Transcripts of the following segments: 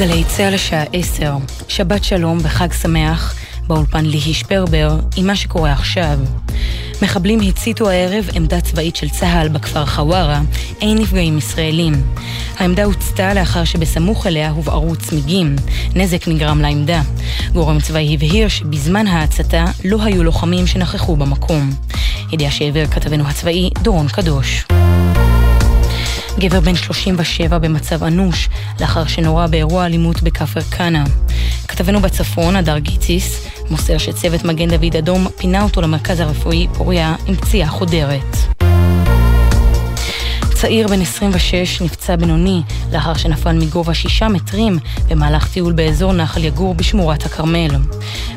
גלי צה"ל לשעה עשר, שבת שלום וחג שמח, באולפן ליהי שפרבר, עם מה שקורה עכשיו. מחבלים הציתו הערב עמדה צבאית של צה"ל בכפר חווארה, אין נפגעים ישראלים. העמדה הוצתה לאחר שבסמוך אליה הובערו צמיגים. נזק נגרם לעמדה. גורם צבאי הבהיר שבזמן ההצתה לא היו לוחמים שנכחו במקום. ידיעה שהעביר כתבנו הצבאי דורון קדוש. גבר בן 37 במצב אנוש, לאחר שנורה באירוע אלימות בכפר כנא. כתבנו בצפון, הדר גיציס, מוסר שצוות מגן דוד אדום פינה אותו למרכז הרפואי פוריה עם פציעה חודרת. צעיר בן 26 נפצע בינוני לאחר שנפל מגובה שישה מטרים במהלך טיול באזור נחל יגור בשמורת הכרמל.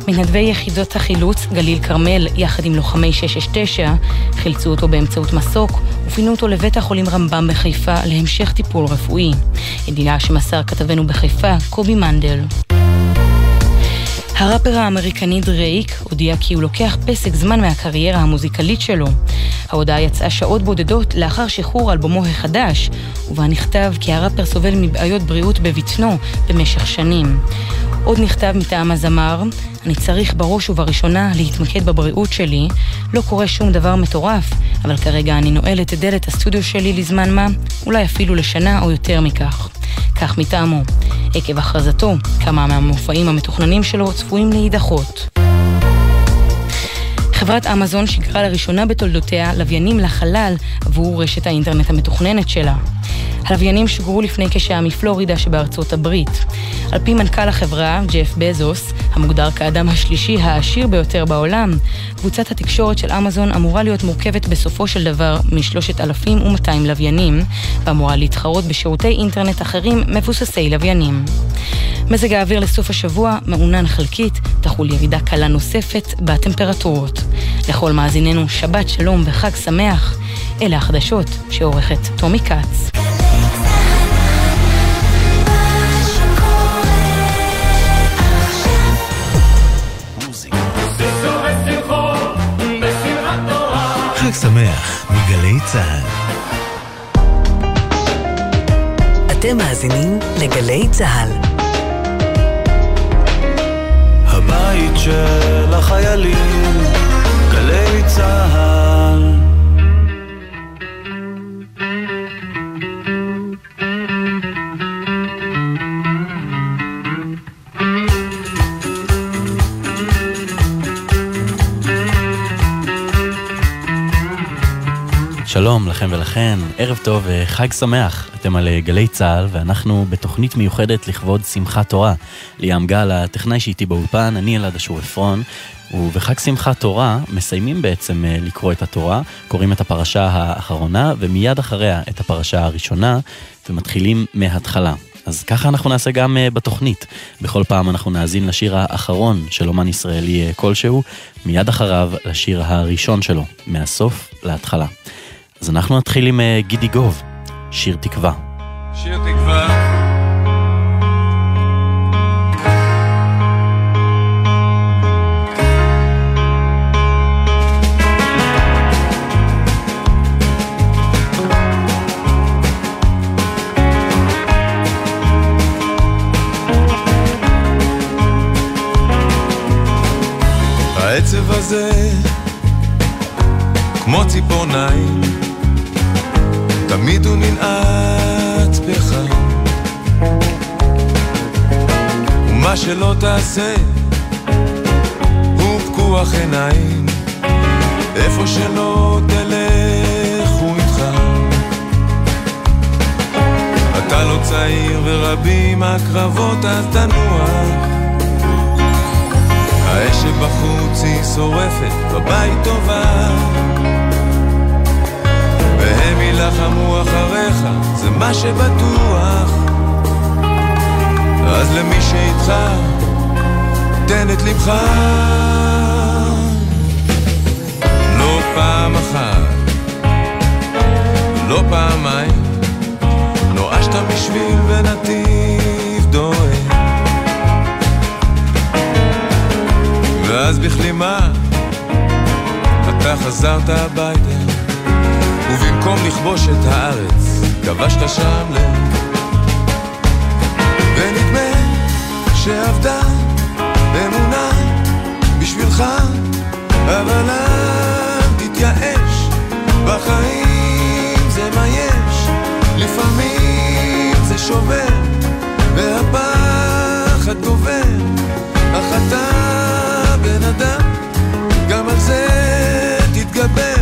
מתנדבי יחידות החילוץ גליל כרמל יחד עם לוחמי 669 חילצו אותו באמצעות מסוק ופינו אותו לבית החולים רמב"ם בחיפה להמשך טיפול רפואי. ידיעה שמסר כתבנו בחיפה קובי מנדל. הראפר האמריקני דרייק הודיע כי הוא לוקח פסק זמן מהקריירה המוזיקלית שלו. ההודעה יצאה שעות בודדות לאחר שחרור אלבומו החדש, ובה נכתב כי הראפר סובל מבעיות בריאות בבטנו במשך שנים. עוד נכתב מטעם הזמר, אני צריך בראש ובראשונה להתמקד בבריאות שלי, לא קורה שום דבר מטורף, אבל כרגע אני נועלת את דלת הסטודיו שלי לזמן מה, אולי אפילו לשנה או יותר מכך. כך מטעמו. עקב הכרזתו, כמה מהמופעים המתוכננים שלו צפויים להידחות. חברת אמזון שיגרה לראשונה בתולדותיה לוויינים לחלל עבור רשת האינטרנט המתוכננת שלה. הלוויינים שוגרו לפני כשעה מפלורידה שבארצות הברית. על פי מנכ"ל החברה, ג'ף בזוס, המוגדר כאדם השלישי העשיר ביותר בעולם, קבוצת התקשורת של אמזון אמורה להיות מורכבת בסופו של דבר מ-3,200 לוויינים, ואמורה להתחרות בשירותי אינטרנט אחרים מבוססי לוויינים. מזג האוויר לסוף השבוע מעונן חלקית, תחול ירידה קלה נוספת בטמפרטורות. לכל מאזיננו שבת שלום וחג שמח. אלה החדשות שעורכת טומי כץ. חג שמח מגלי צה"ל. אתם מאזינים לגלי צה"ל. הבית של החיילים, גלי שלום לכם ולכן, ערב טוב וחג שמח. אתם על גלי צה"ל ואנחנו בתוכנית מיוחדת לכבוד שמחת תורה. ליאם גל, הטכנאי שאיתי באולפן, אני אלעד אשור עפרון, ובחג שמחת תורה מסיימים בעצם אה, לקרוא את התורה, קוראים את הפרשה האחרונה ומיד אחריה את הפרשה הראשונה ומתחילים מההתחלה. אז ככה אנחנו נעשה גם בתוכנית. בכל פעם אנחנו נאזין לשיר האחרון של אומן ישראלי כלשהו, מיד אחריו לשיר הראשון שלו, מהסוף להתחלה. אז אנחנו נתחיל עם uh, גידי גוב, שיר תקווה. שיר תקווה העצב הזה תעשה הוא פקוח עיניים איפה שלא תלך הוא איתך אתה לא צעיר ורבים הקרבות אז תנוח האש שבחוץ היא שורפת, בבית טובה. והם יילחמו אחריך, זה מה שבטוח. אז למי שאיתך, תן את לבך. לא פעם אחת, לא פעמיים, נואשת בשביל ונתיב דואג. ואז בכלימה אתה חזרת הביתה ובמקום לכבוש את הארץ כבשת שם לב ונדמה שעבדה בשבילך, אבל אל תתייאש, בחיים זה מה יש, לפעמים זה שובר, והפחד גובר, אך אתה בן אדם, גם על זה תתגבר.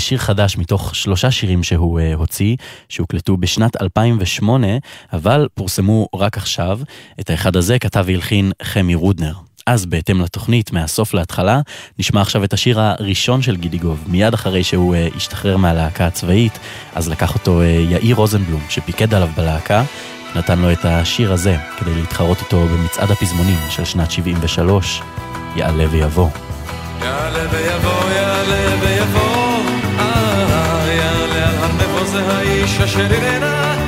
בשיר חדש מתוך שלושה שירים שהוא uh, הוציא, שהוקלטו בשנת 2008, אבל פורסמו רק עכשיו. את האחד הזה כתב והלחין חמי רודנר. אז בהתאם לתוכנית, מהסוף להתחלה, נשמע עכשיו את השיר הראשון של גידיגוב, מיד אחרי שהוא uh, השתחרר מהלהקה הצבאית, אז לקח אותו uh, יאיר רוזנבלום, שפיקד עליו בלהקה, נתן לו את השיר הזה כדי להתחרות איתו במצעד הפזמונים של שנת 73, יעלה ויבוא. יעלה ויבוא, יעלה ויבוא, זה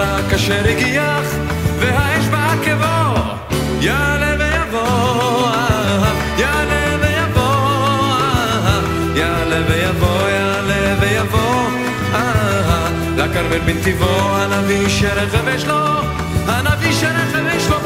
הברק אשר הגיח, והאש בעקבו, יעלה ויבוא, יעלה ויבוא, יעלה ויבוא, יעלה ויבוא, לכרמל בנתיבו, הנביא שרכב יש לו, הנביא שרכב יש לו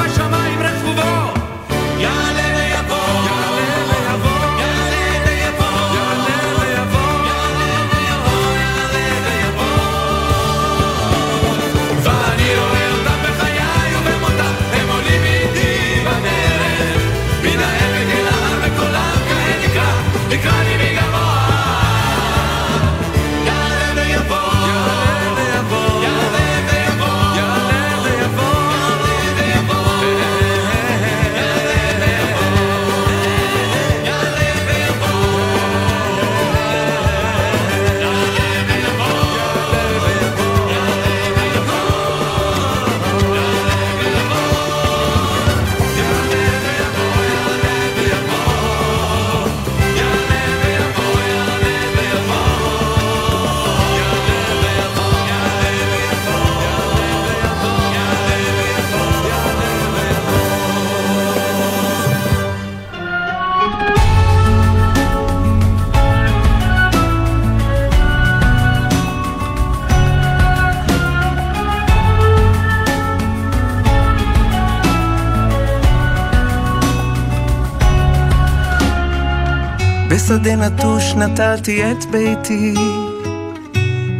בשדה נטוש נטלתי את ביתי,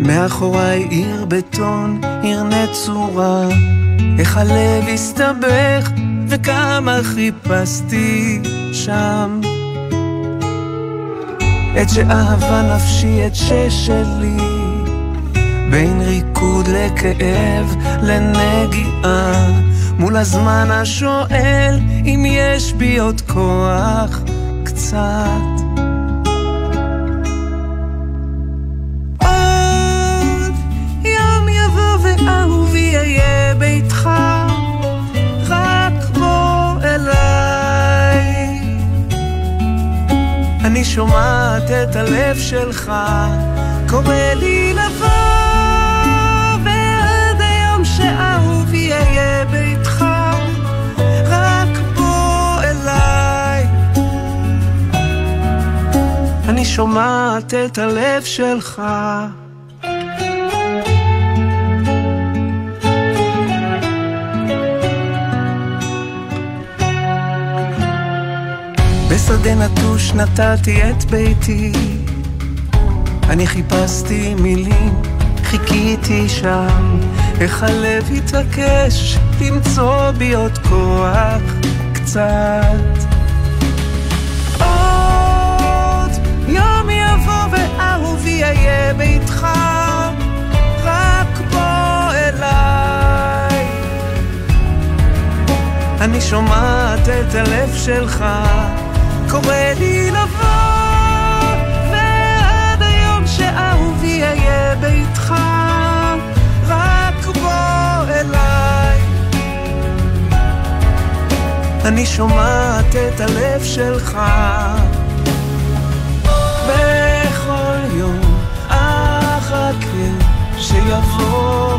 מאחוריי עיר בטון, עיר נצורה, איך הלב הסתבך וכמה חיפשתי שם. את שאהבה נפשי, את ששלי, בין ריקוד לכאב, לנגיעה, מול הזמן השואל אם יש בי עוד כוח קצת. שומעת את הלב שלך, קורא לי לבוא, ועד היום שאהובי אהיה ביתך, רק בוא אליי. אני שומעת את הלב שלך. בשדה נטוש נטלתי את ביתי, אני חיפשתי מילים, חיכיתי שם, איך הלב התעקש למצוא בי עוד כוח קצת. עוד יום יבוא ואהובי אהיה ביתך, רק בוא אליי. אני שומעת את הלב שלך, קורא לי לבוא, ועד היום שאהובי אהיה ביתך, רק בוא אליי. אני שומעת את הלב שלך. בכל יום אחכה שיבוא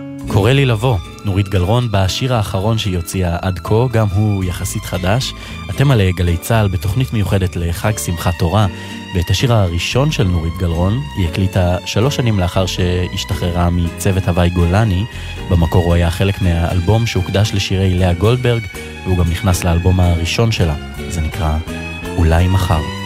קורא לי לבוא, נורית גלרון בשיר האחרון שהיא הוציאה עד כה, גם הוא יחסית חדש. אתם על גלי צה"ל בתוכנית מיוחדת לחג שמחת תורה, ואת השיר הראשון של נורית גלרון היא הקליטה שלוש שנים לאחר שהשתחררה מצוות הוואי גולני. במקור הוא היה חלק מהאלבום שהוקדש לשירי לאה גולדברג, והוא גם נכנס לאלבום הראשון שלה, זה נקרא אולי מחר.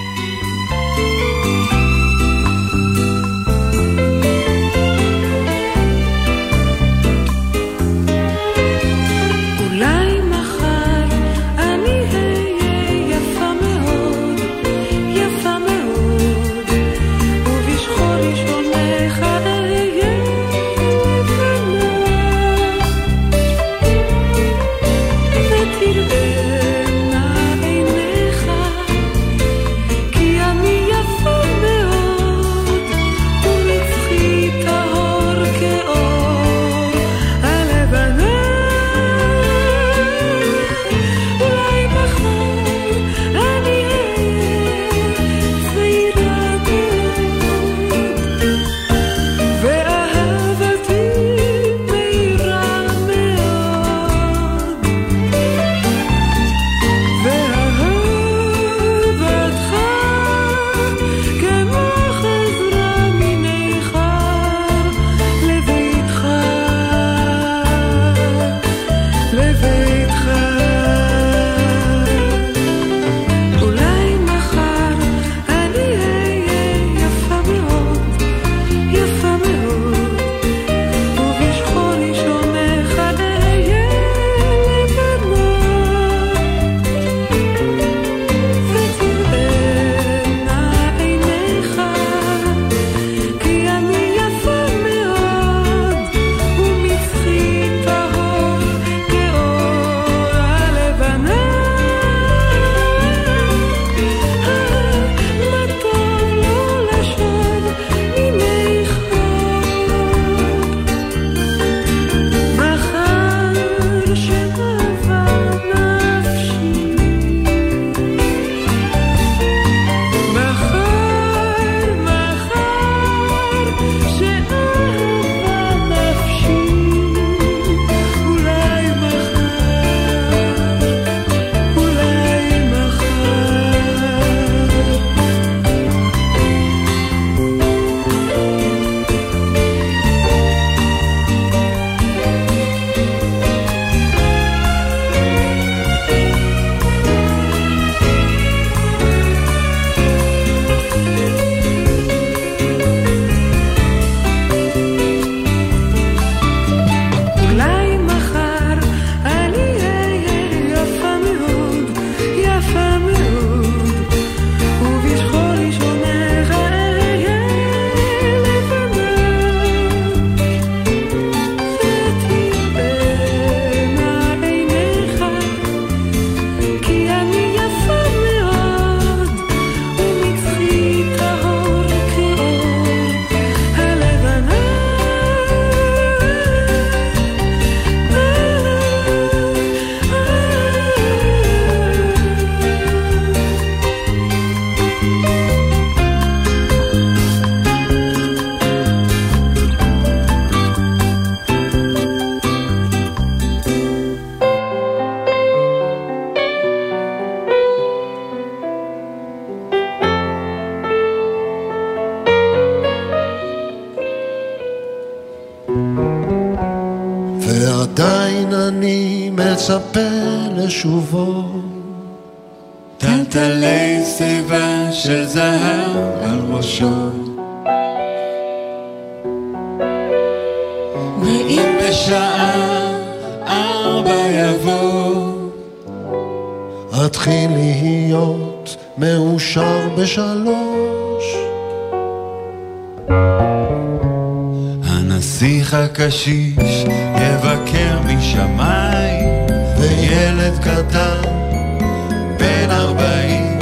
לשובו. טלטלי שיבה של זהב על ראשו. ואם בשעה ארבע יבוא, אתחיל להיות מאושר בשלוש. הנסיך הקשיש יבקר משמיים, וילד קטן בן ארבעים.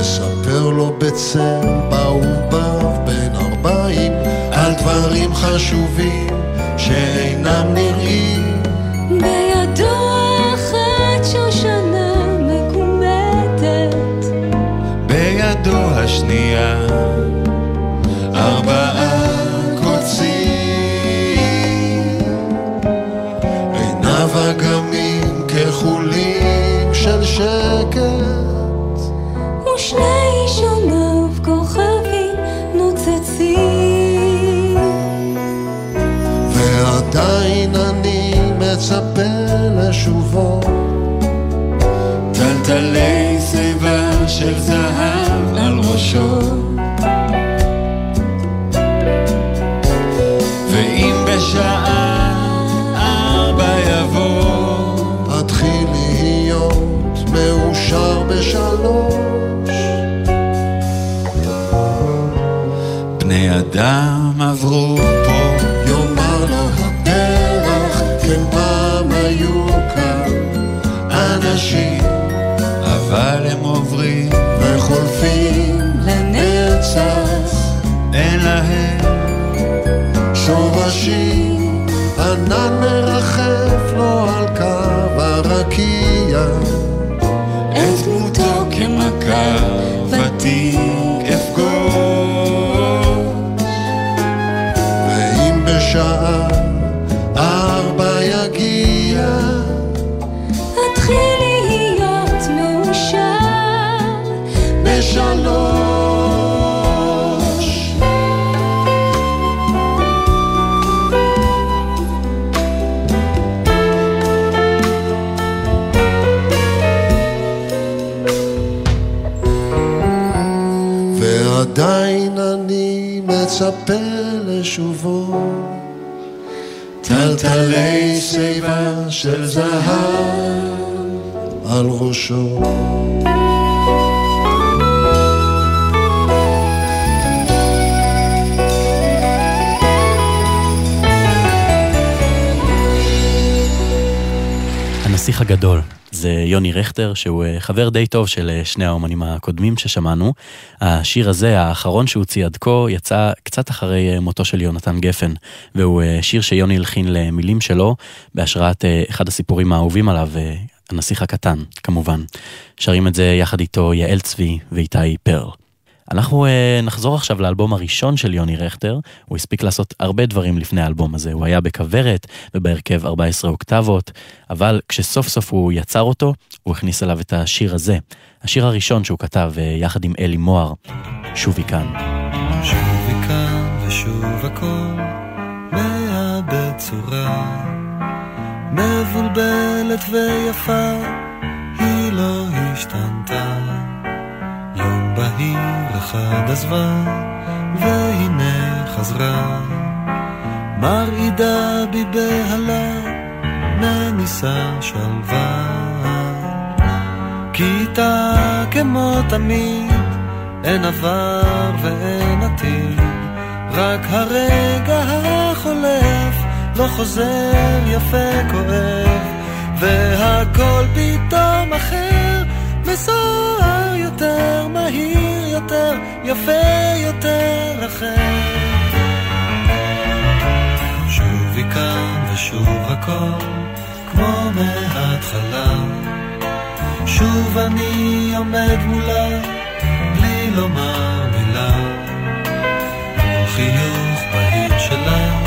יספר לו בצל בעובב בן ארבעים על דברים חשובים שאינם נראים טלטלי שיבה של זהב על ראשו. ואם בשעה ארבע יבוא אתחיל להיות מאושר בשלוש. בני אדם עברו הרקיע את דמותו כמכה מצפה לשובו טלטלי שיבה של זהב על ראשו הנסיך הגדול. זה יוני רכטר, שהוא אה, חבר די טוב של אה, שני האומנים הקודמים ששמענו. השיר הזה, האחרון שהוציא עד כה, יצא קצת אחרי אה, מותו של יונתן גפן, והוא שיר שיוני הלחין למילים שלו, בהשראת אחד הסיפורים האהובים עליו, הנסיך הקטן, כמובן. שרים את זה יחד איתו יעל צבי ואיתי פרל. אנחנו uh, נחזור עכשיו לאלבום הראשון של יוני רכטר, הוא הספיק לעשות הרבה דברים לפני האלבום הזה, הוא היה בכוורת ובהרכב 14 אוקטבות, אבל כשסוף סוף הוא יצר אותו, הוא הכניס אליו את השיר הזה, השיר הראשון שהוא כתב uh, יחד עם אלי מוהר, שובי כאן. שובי כאן ושוב הכל מאבד צורה מבולבלת ויפה היא לא השתנתה בהיר אחד עזבה והנה חזרה. מרעידה בי בהלה מניסה שלווה. כיתה כמו תמיד אין עבר ואין עתיד, רק הרגע החולף לא חוזר יפה כואב, והכל פתאום אחר, מסוער יותר, מהיר יותר, יפה יותר אחר. שוב כאן ושוב הכל, כמו מההתחלה. שוב אני עומד מולה, בלי לומר מילה. מול חיוך בהיר שלה,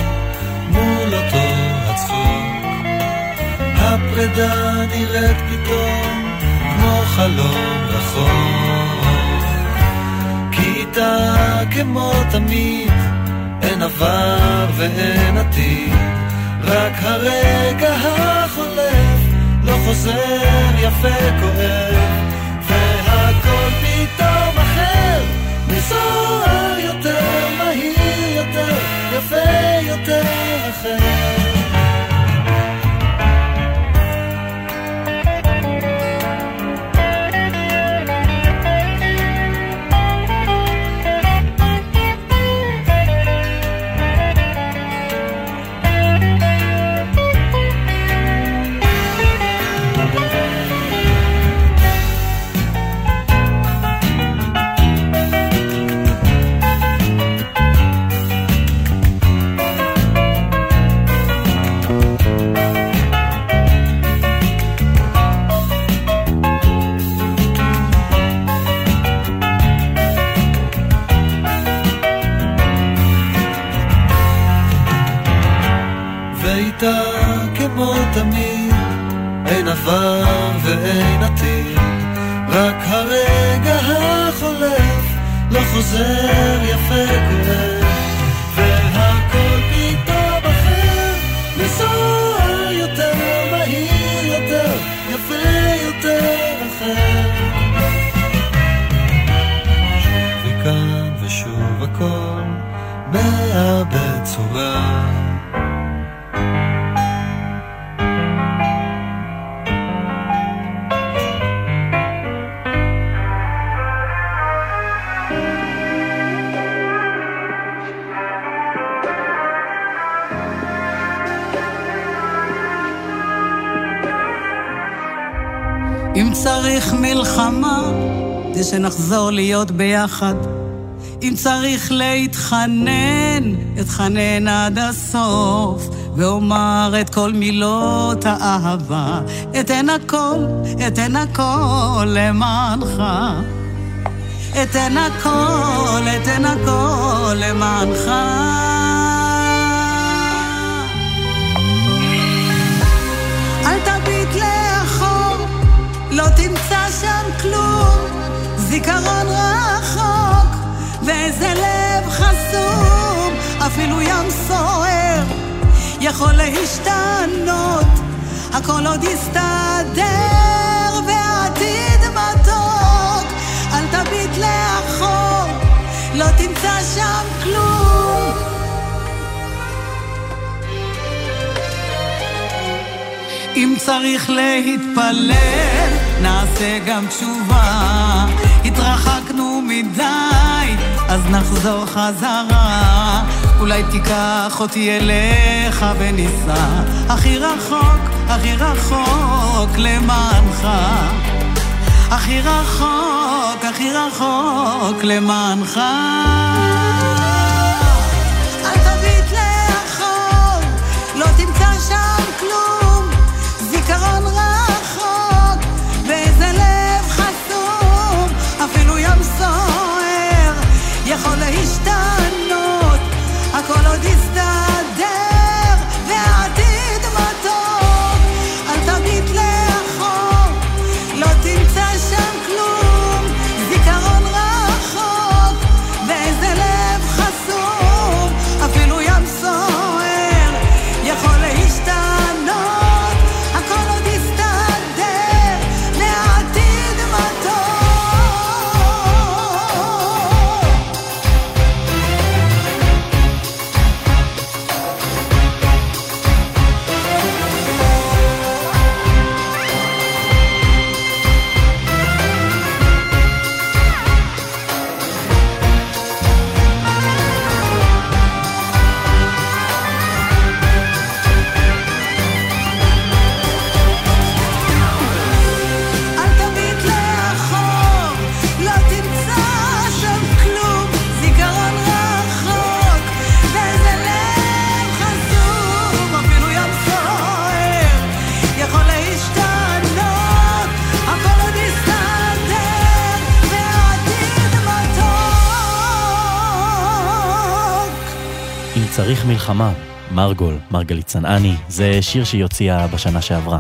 מול אותו הצחוק. הפרידה נראית פתאום חלום רחוק. כי איתה כמו תמיד, אין עבר ואין עתיד, רק הרגע החולף לא חוזר יפה כואב, והכל פתאום אחר, מזוהר יותר, מהיר יותר, יפה יותר אחר. שנחזור להיות ביחד. אם צריך להתחנן, אתחנן עד הסוף, ואומר את כל מילות האהבה. אתן הכל, אתן הכל למענך. אתן הכל, אתן הכל למענך. זיכרון רחוק, ואיזה לב חסום, אפילו ים סוער יכול להשתנות, הכל עוד יסתדר, והעתיד מתוק, אל תביט לאחור, לא תמצא שם כלום. אם צריך להתפלל, נעשה גם תשובה. התרחקנו מדי, אז נחזור חזרה. אולי תיקח אותי אליך וניסע הכי רחוק, הכי רחוק למענך. הכי רחוק, הכי רחוק למענך. אל תביט יכול להשתנות, הכל עוד יסתדר, מלחמה, מרגול, מרגלית צנעני, זה שיר שהיא הוציאה בשנה שעברה.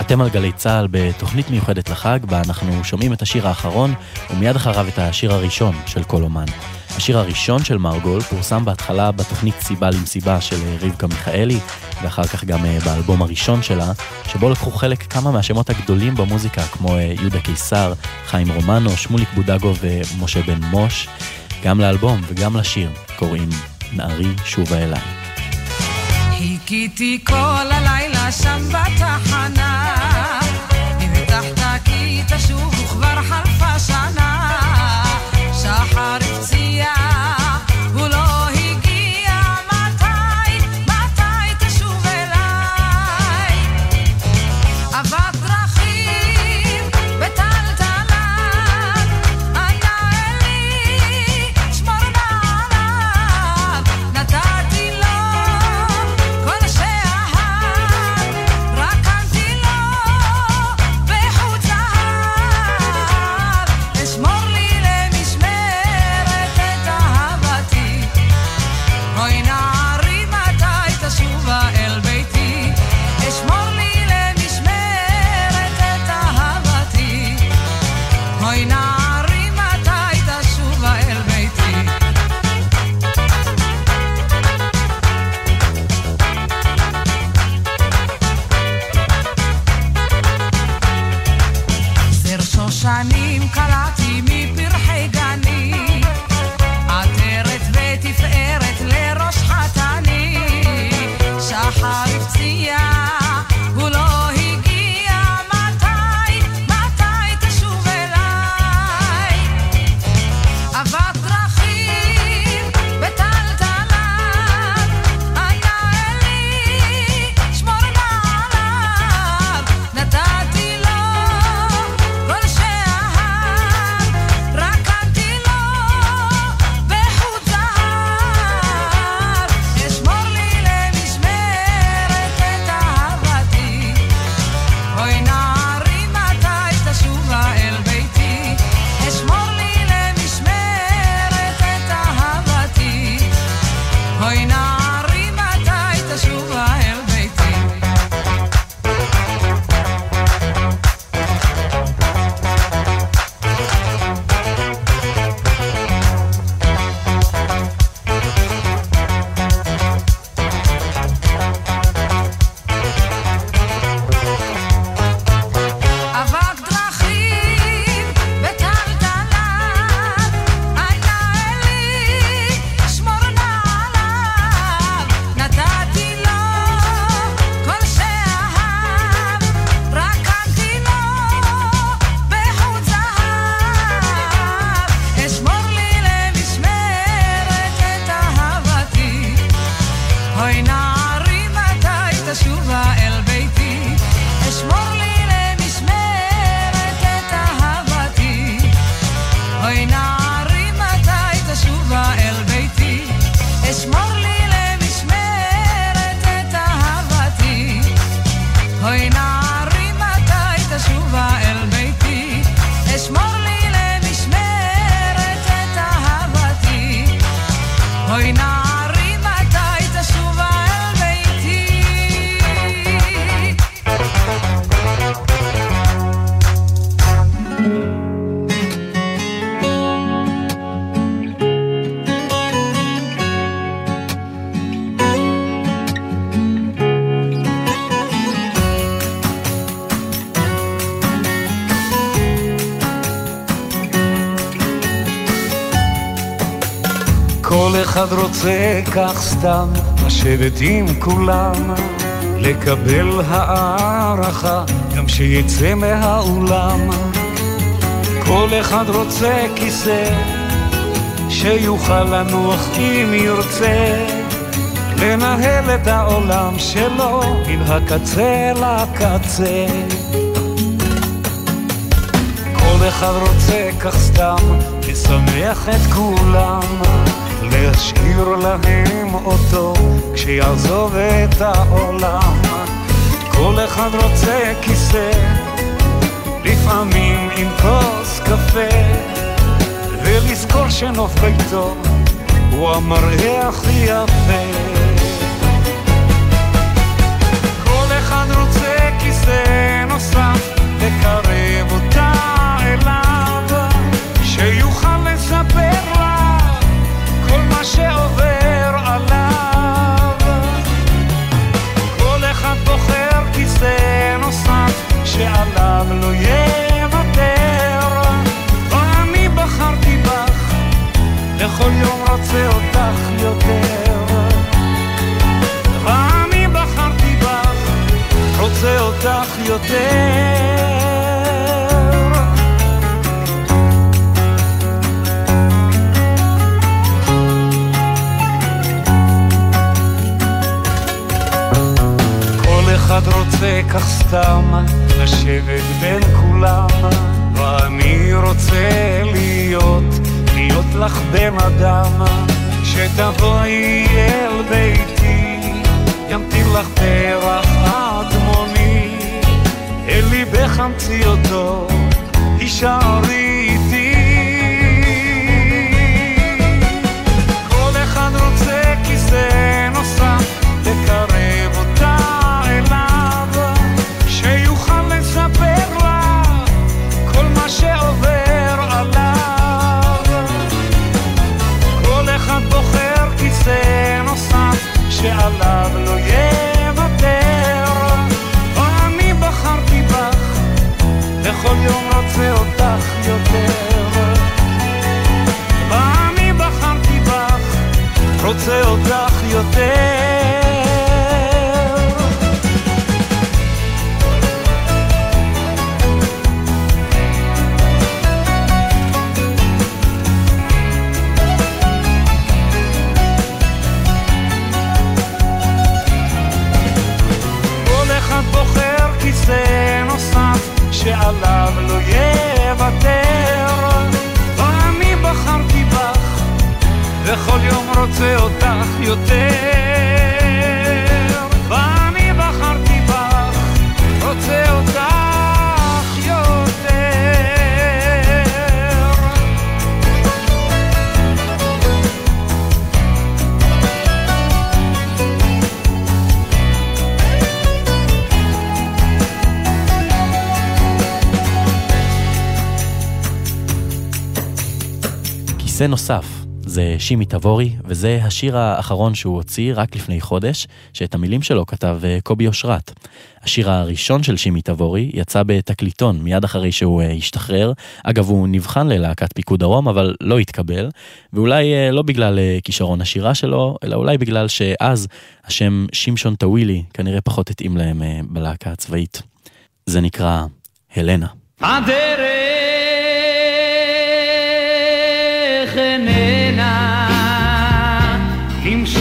אתם על גלי צה"ל בתוכנית מיוחדת לחג, בה אנחנו שומעים את השיר האחרון, ומיד אחריו את השיר הראשון של כל אומן. השיר הראשון של מרגול פורסם בהתחלה בתוכנית סיבה למסיבה של אה, רבקה מיכאלי, ואחר כך גם אה, באלבום הראשון שלה, שבו לקחו חלק כמה מהשמות הגדולים במוזיקה, כמו אה, יהודה קיסר, חיים רומנו, שמוליק בודגו ומשה בן מוש. גם לאלבום וגם לשיר קוראים נערי שובה אליי. חיכיתי כל הלילה שם בתחנה. הבטחת כי תשוב וכבר חלפה שנה. שחר הפציע כך סתם לשבת עם כולם, לקבל הערכה גם שיצא מהאולם. כל אחד רוצה כיסא שיוכל לנוח אם ירצה, לנהל את העולם שלו מן הקצה לקצה. כל אחד רוצה כך סתם לשמח את כולם, להשאיר להם אותו כשיעזוב את העולם. כל אחד רוצה כיסא, לפעמים עם כוס קפה, ולזכור שנוף ביתו הוא המראה הכי יפה. יותר. כל אחד רוצה כך סתם לשבת בין כולם ואני רוצה להיות, להיות לך בן אדם שתבואי אל ביתי ימתיר לך פרח אמציא אותו הישארי רוצה אותך יותר כיסא נוסף. זה שימי תבורי, וזה השיר האחרון שהוא הוציא רק לפני חודש, שאת המילים שלו כתב אה, קובי אושרת. השיר הראשון של שימי תבורי יצא בתקליטון מיד אחרי שהוא אה, השתחרר. אגב, הוא נבחן ללהקת פיקוד דרום, אבל לא התקבל, ואולי אה, לא בגלל כישרון השירה שלו, אלא אולי בגלל שאז השם שמשון טווילי כנראה פחות התאים להם בלהקה הצבאית. זה נקרא הלנה. הדרך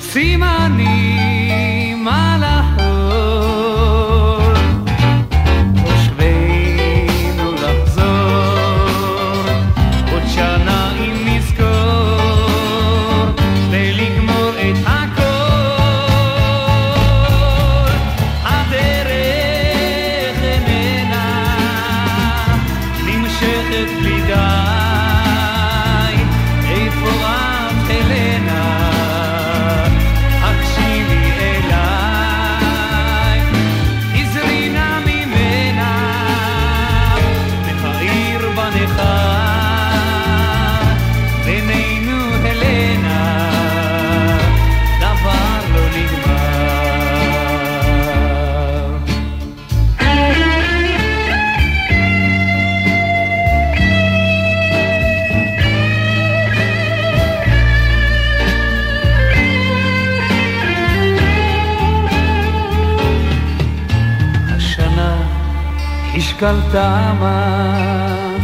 סימנים השקלת מה?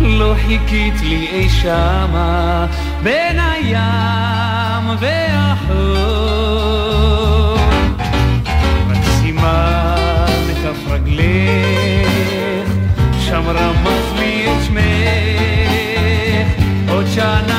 לא חיכית לי אי שמה. בין הים והחול רק סימן רגלך שם רמז לי את שמך. עוד שנה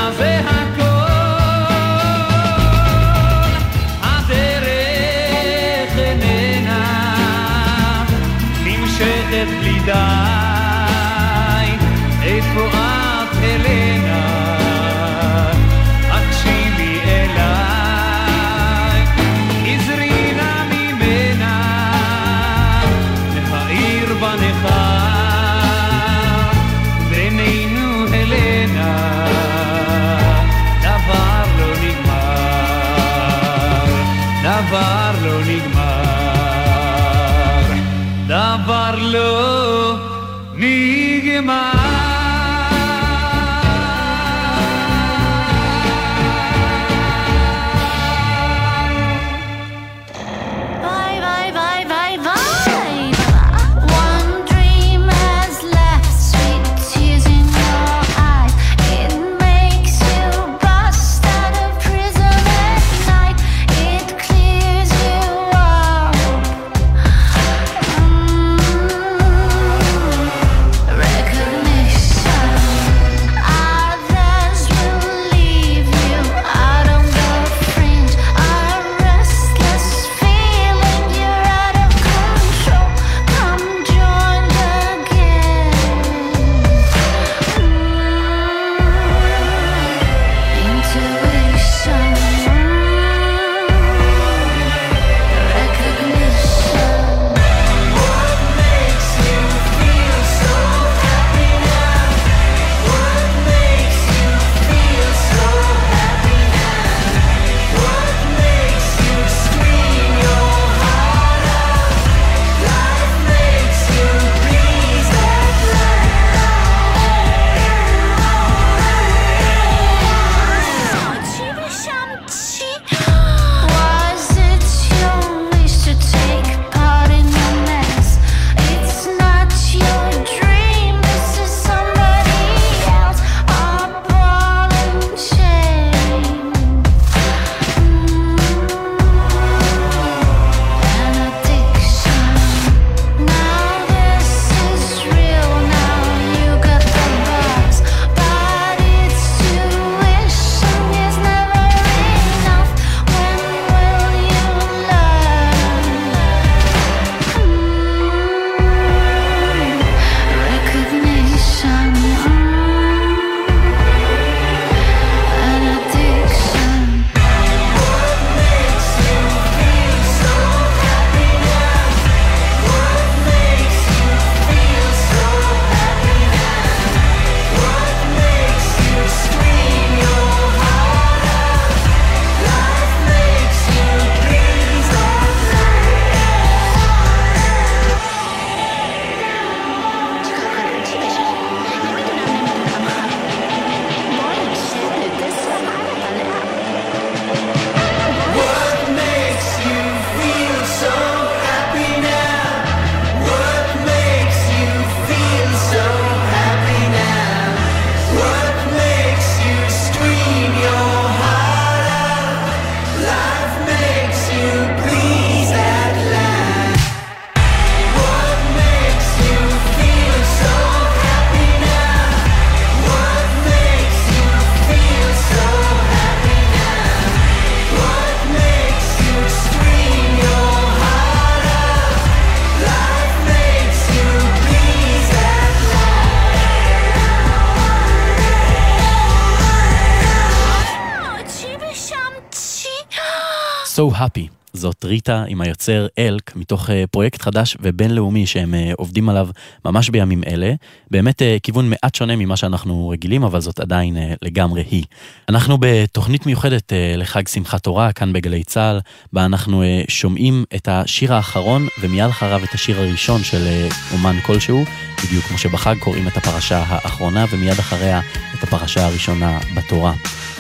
הפי. זאת ריטה עם היוצר אלק, מתוך אה, פרויקט חדש ובינלאומי שהם אה, עובדים עליו ממש בימים אלה. באמת אה, כיוון מעט שונה ממה שאנחנו רגילים, אבל זאת עדיין לגמרי היא. אנחנו בתוכנית מיוחדת לחג שמחת תורה, כאן בגלי צה"ל, בה אנחנו שומעים את השיר האחרון, ומיד אחריו את השיר הראשון של אומן כלשהו, בדיוק כמו שבחג קוראים את הפרשה האחרונה, ומיד אחריה את הפרשה הראשונה בתורה.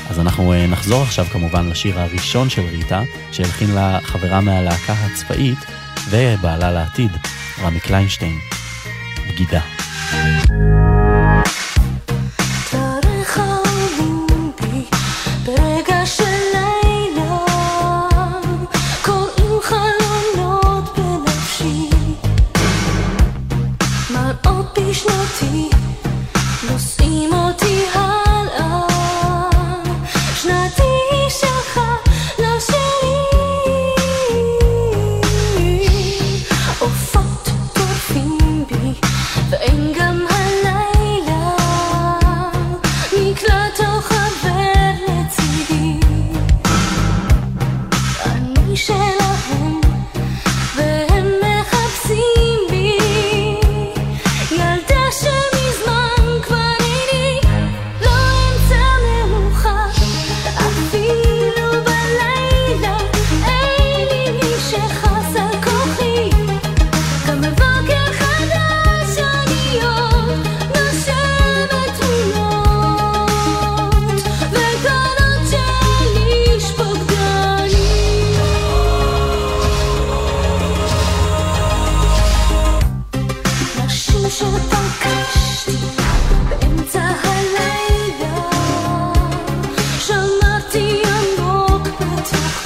אז אנחנו אה, נחזור עכשיו כמובן לשיר הראשון של ריטה, שהלחין לה חברה מהלהקה הצבאית ובעלה לעתיד, רמי קליינשטיין, בגידה. thank you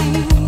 you.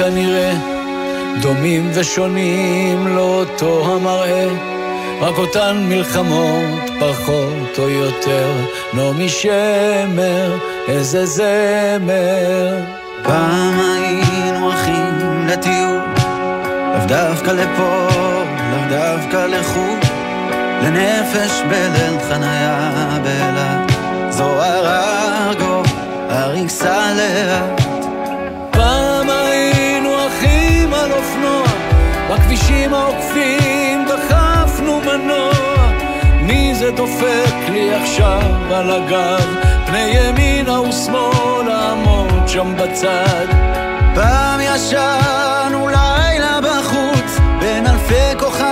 כנראה, דומים ושונים לאותו המראה, רק אותן מלחמות פחות או יותר, נעמי שמר, איזה זמר. פעם היינו אחים לטיול, לאו דווקא לפה, לאו דווקא לחו"ל, לנפש בליל חניה באילת, זוהר ארגוב, אריסה לאט. בכבישים העוקפים דחפנו מנוע. מי זה דופק לי עכשיו על הגב? פני ימינה ושמאלה עמוד שם בצד. פעם ישנו לילה בחוץ, בין אלפי כוכבים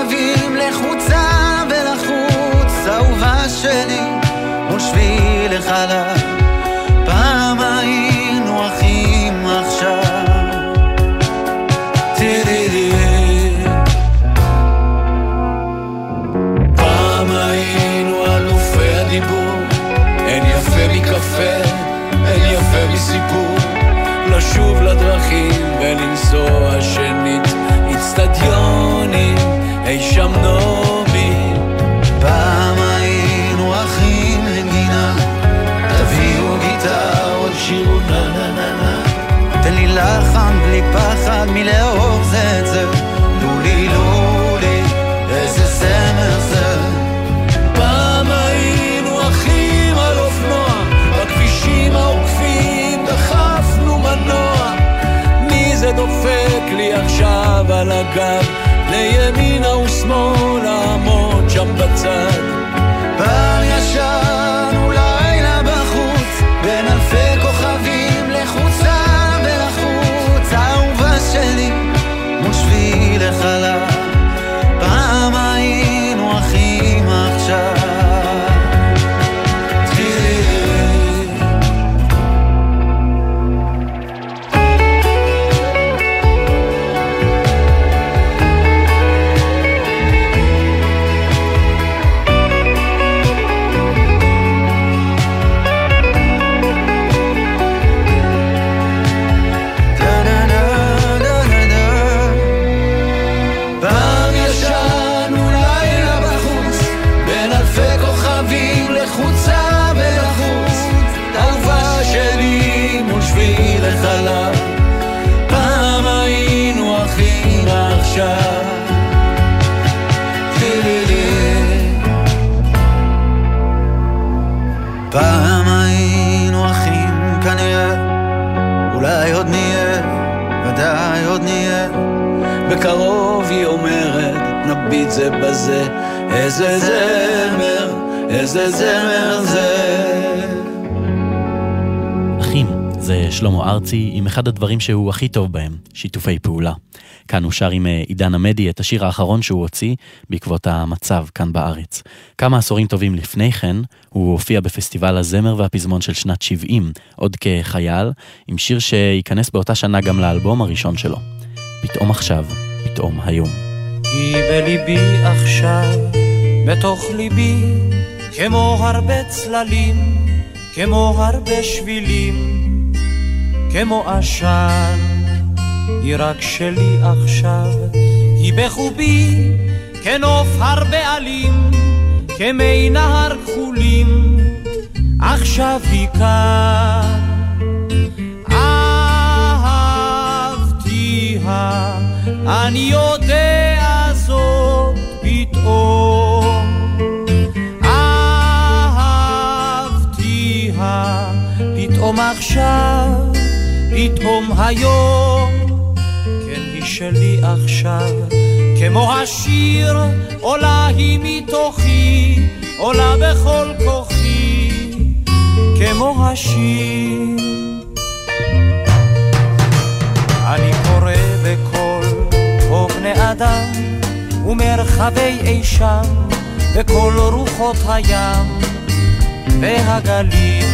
לי עכשיו על הגב? לימינה ושמאלה עמוד שם בצד. פעם ישנו לילה בחוץ, בין אלפי כוכבים לחוצה ולחוץ, האהובה שלי, מול שביל החלב. פעם היינו אחים עכשיו. בקרוב היא אומרת, נביט זה בזה, איזה זמר, איזה זמר זה. אחים, זה שלמה ארצי עם אחד הדברים שהוא הכי טוב בהם, שיתופי פעולה. כאן הוא שר עם אה, עידן עמדי את השיר האחרון שהוא הוציא בעקבות המצב כאן בארץ. כמה עשורים טובים לפני כן, הוא הופיע בפסטיבל הזמר והפזמון של שנת 70, עוד כחייל, עם שיר שייכנס באותה שנה גם לאלבום הראשון שלו. פתאום עכשיו, פתאום היום. היא בליבי עכשיו, בתוך ליבי, כמו הרבה צללים, כמו הרבה שבילים, כמו עשן. היא רק שלי עכשיו, היא בחובי, כנוף הרבה עלים, כמי נהר כחולים, עכשיו היא כאן. אהבתיה, אני יודע זאת פתאום. אהבתיה, פתאום עכשיו, פתאום היום, כן היא שלי עכשיו, כמו השיר עולה היא מתוכי, עולה בכל כוחי, כמו השיר. בני אדם ומרחבי אי שם וכל רוחות הים והגלים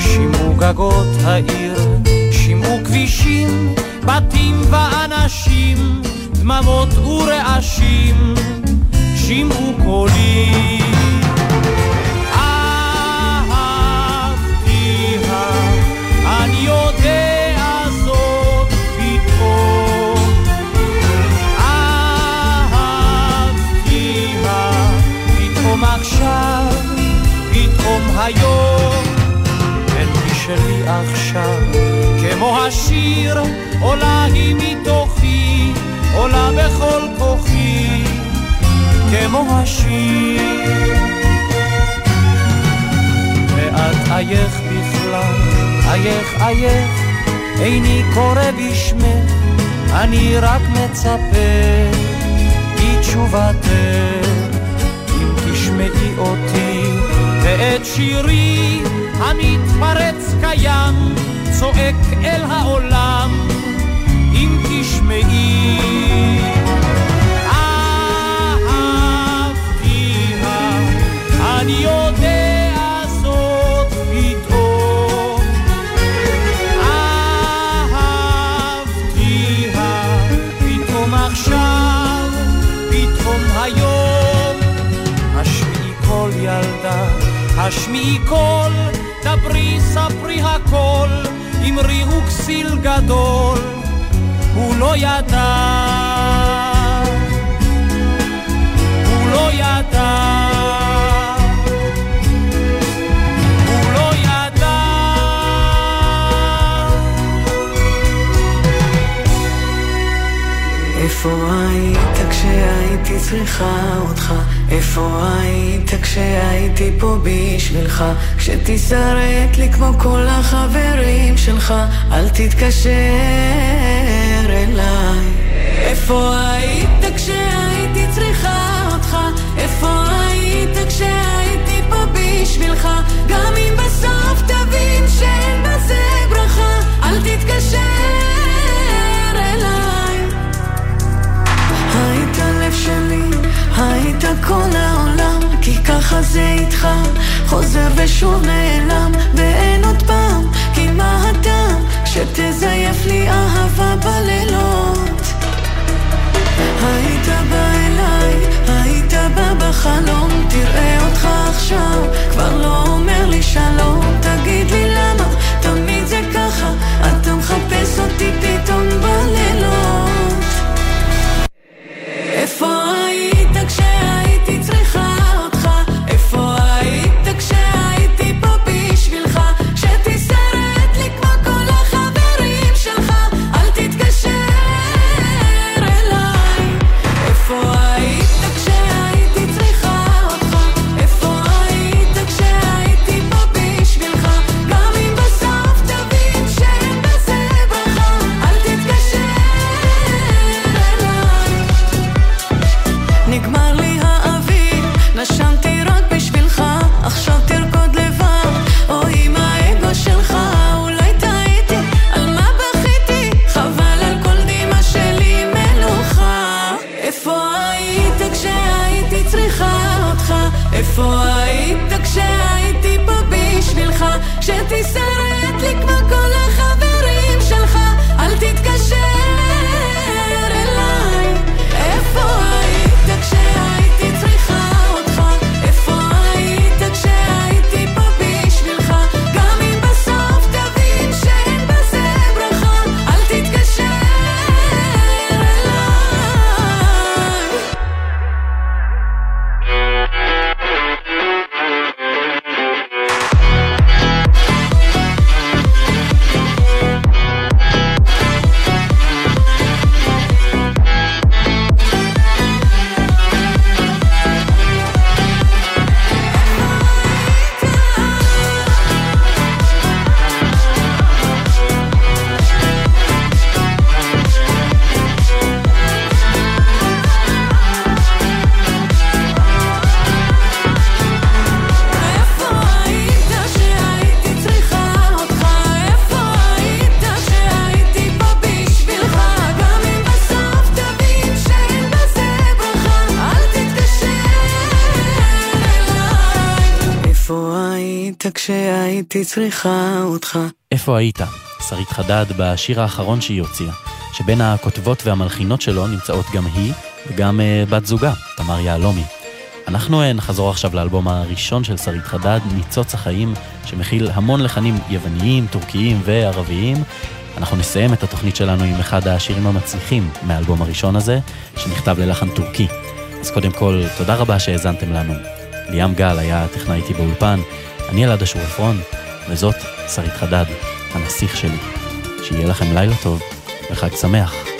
שימו גגות העיר, שימו כבישים, בתים ואנשים, דממות ורעשים, שימו קולים. עכשיו, כמו השיר עולה היא מתוכי, עולה בכל כוחי, כמו השיר. ואת עייך בכלל, עייך עייך, איני קורא בשמך, אני רק מצפה לתשובתך. אם תשמעי אותי ואת שירי המתפרץ קיים, צועק אל העולם, אם תשמעי. אהבתיה, אני יודע היום. השמיעי קול ילדה, השמיעי קול, דברי ספרי הכל, אמרי הוא כסיל גדול, הוא לא ידע. הוא לא ידע. איפה היית כשהייתי צריכה אותך? איפה היית כשהייתי פה בשבילך? כשתישרט לי כמו כל החברים שלך, אל תתקשר אליי. איפה היית כשהייתי צריכה אותך? איפה היית כשהייתי פה בשבילך? גם אם בסוף תבין שאין בזה ברכה, אל תתקשר היית כל העולם, כי ככה זה איתך, חוזר ושוב נעלם, ואין עוד פעם, כי מה הטעם, שתזייף לי אהבה בלילות. היית בא אליי, היית בא בחלום, תראה אותך עכשיו, כבר לא אומר לי שלום, תגיד לי למה, תמיד זה ככה, אתה מחפש אותי פתאום בלילות. כשהייתי צריכה אותך? איפה היית כשהייתי פה בשבילך? שתישרט צריכה אותך? איפה היית? שרית חדד בשיר האחרון שהיא הוציאה, שבין הכותבות והמלחינות שלו נמצאות גם היא וגם אה, בת זוגה, תמר יהלומי. אנחנו אה, נחזור עכשיו לאלבום הראשון של שרית חדד, ניצוץ החיים, שמכיל המון לחנים יווניים, טורקיים וערביים. אנחנו נסיים את התוכנית שלנו עם אחד השירים המצליחים מהאלבום הראשון הזה, שנכתב ללחן טורקי. אז קודם כל, תודה רבה שהאזנתם לנו. ליאם גל היה הטכנאי איתי באולפן, אני אלעד אשור עפרון, וזאת שרית חדד. הנסיך שלי. שיהיה לכם לילה טוב וחג שמח.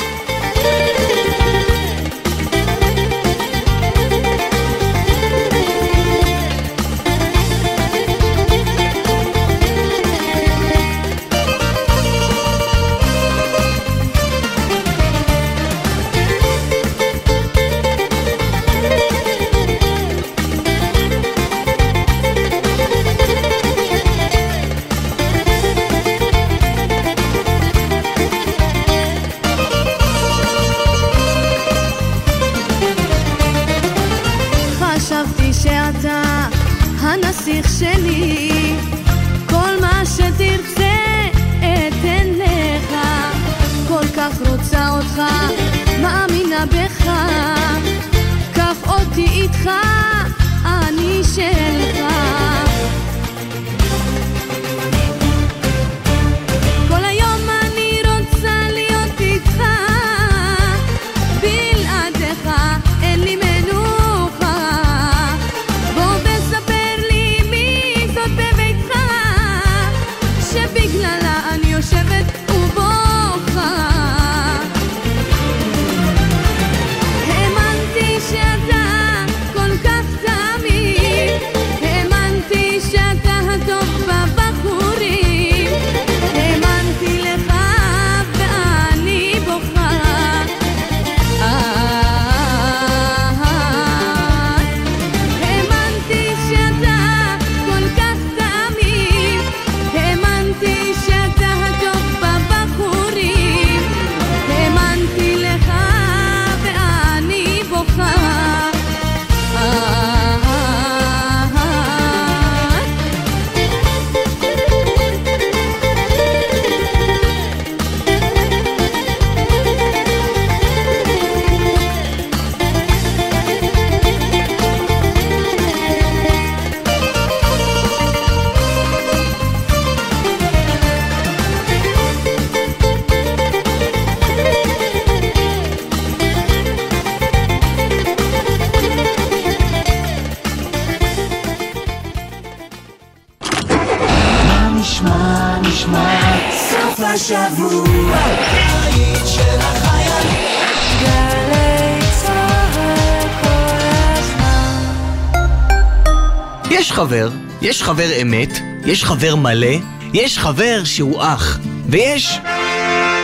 יש חבר אמת, יש חבר מלא, יש חבר שהוא אח, ויש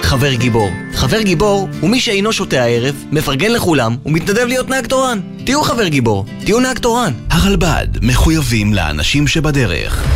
חבר גיבור. חבר גיבור הוא מי שאינו שותה הערב, מפרגן לכולם ומתנדב להיות נהג תורן. תהיו חבר גיבור, תהיו נהג תורן. הרלב"ד מחויבים לאנשים שבדרך.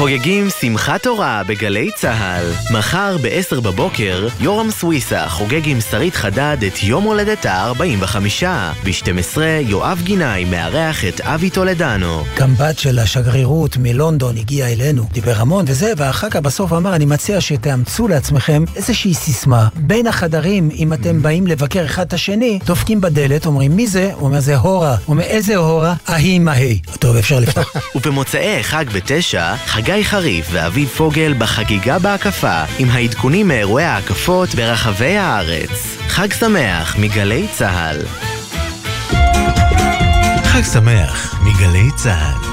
חוגגים שמחת תורה בגלי צה"ל. מחר ב-10 בבוקר, יורם סוויסה חוגג עם שרית חדד את יום הולדתה ה-45. ב-12 יואב גינאי מארח את אבי טולדנו. גם בת של השגרירות מלונדון הגיעה אלינו, דיבר המון וזה, ואחר כך בסוף אמר, אני מציע שתאמצו לעצמכם איזושהי סיסמה. בין החדרים, אם אתם באים לבקר אחד את השני, דופקים בדלת, אומרים, מי זה? הוא אומר, זה הורה. הוא אומר, איזה הורה? ההיא מהי. טוב, אפשר לפתוח. ובמוצאי חג בתשע, חגי חריף ואביב פוגל בחגיגה בהקפה, עם העדכונים מאירועי ההקפות ברחבי הארץ. חג שמח מגלי צה"ל. חג שמח מגלי צה"ל.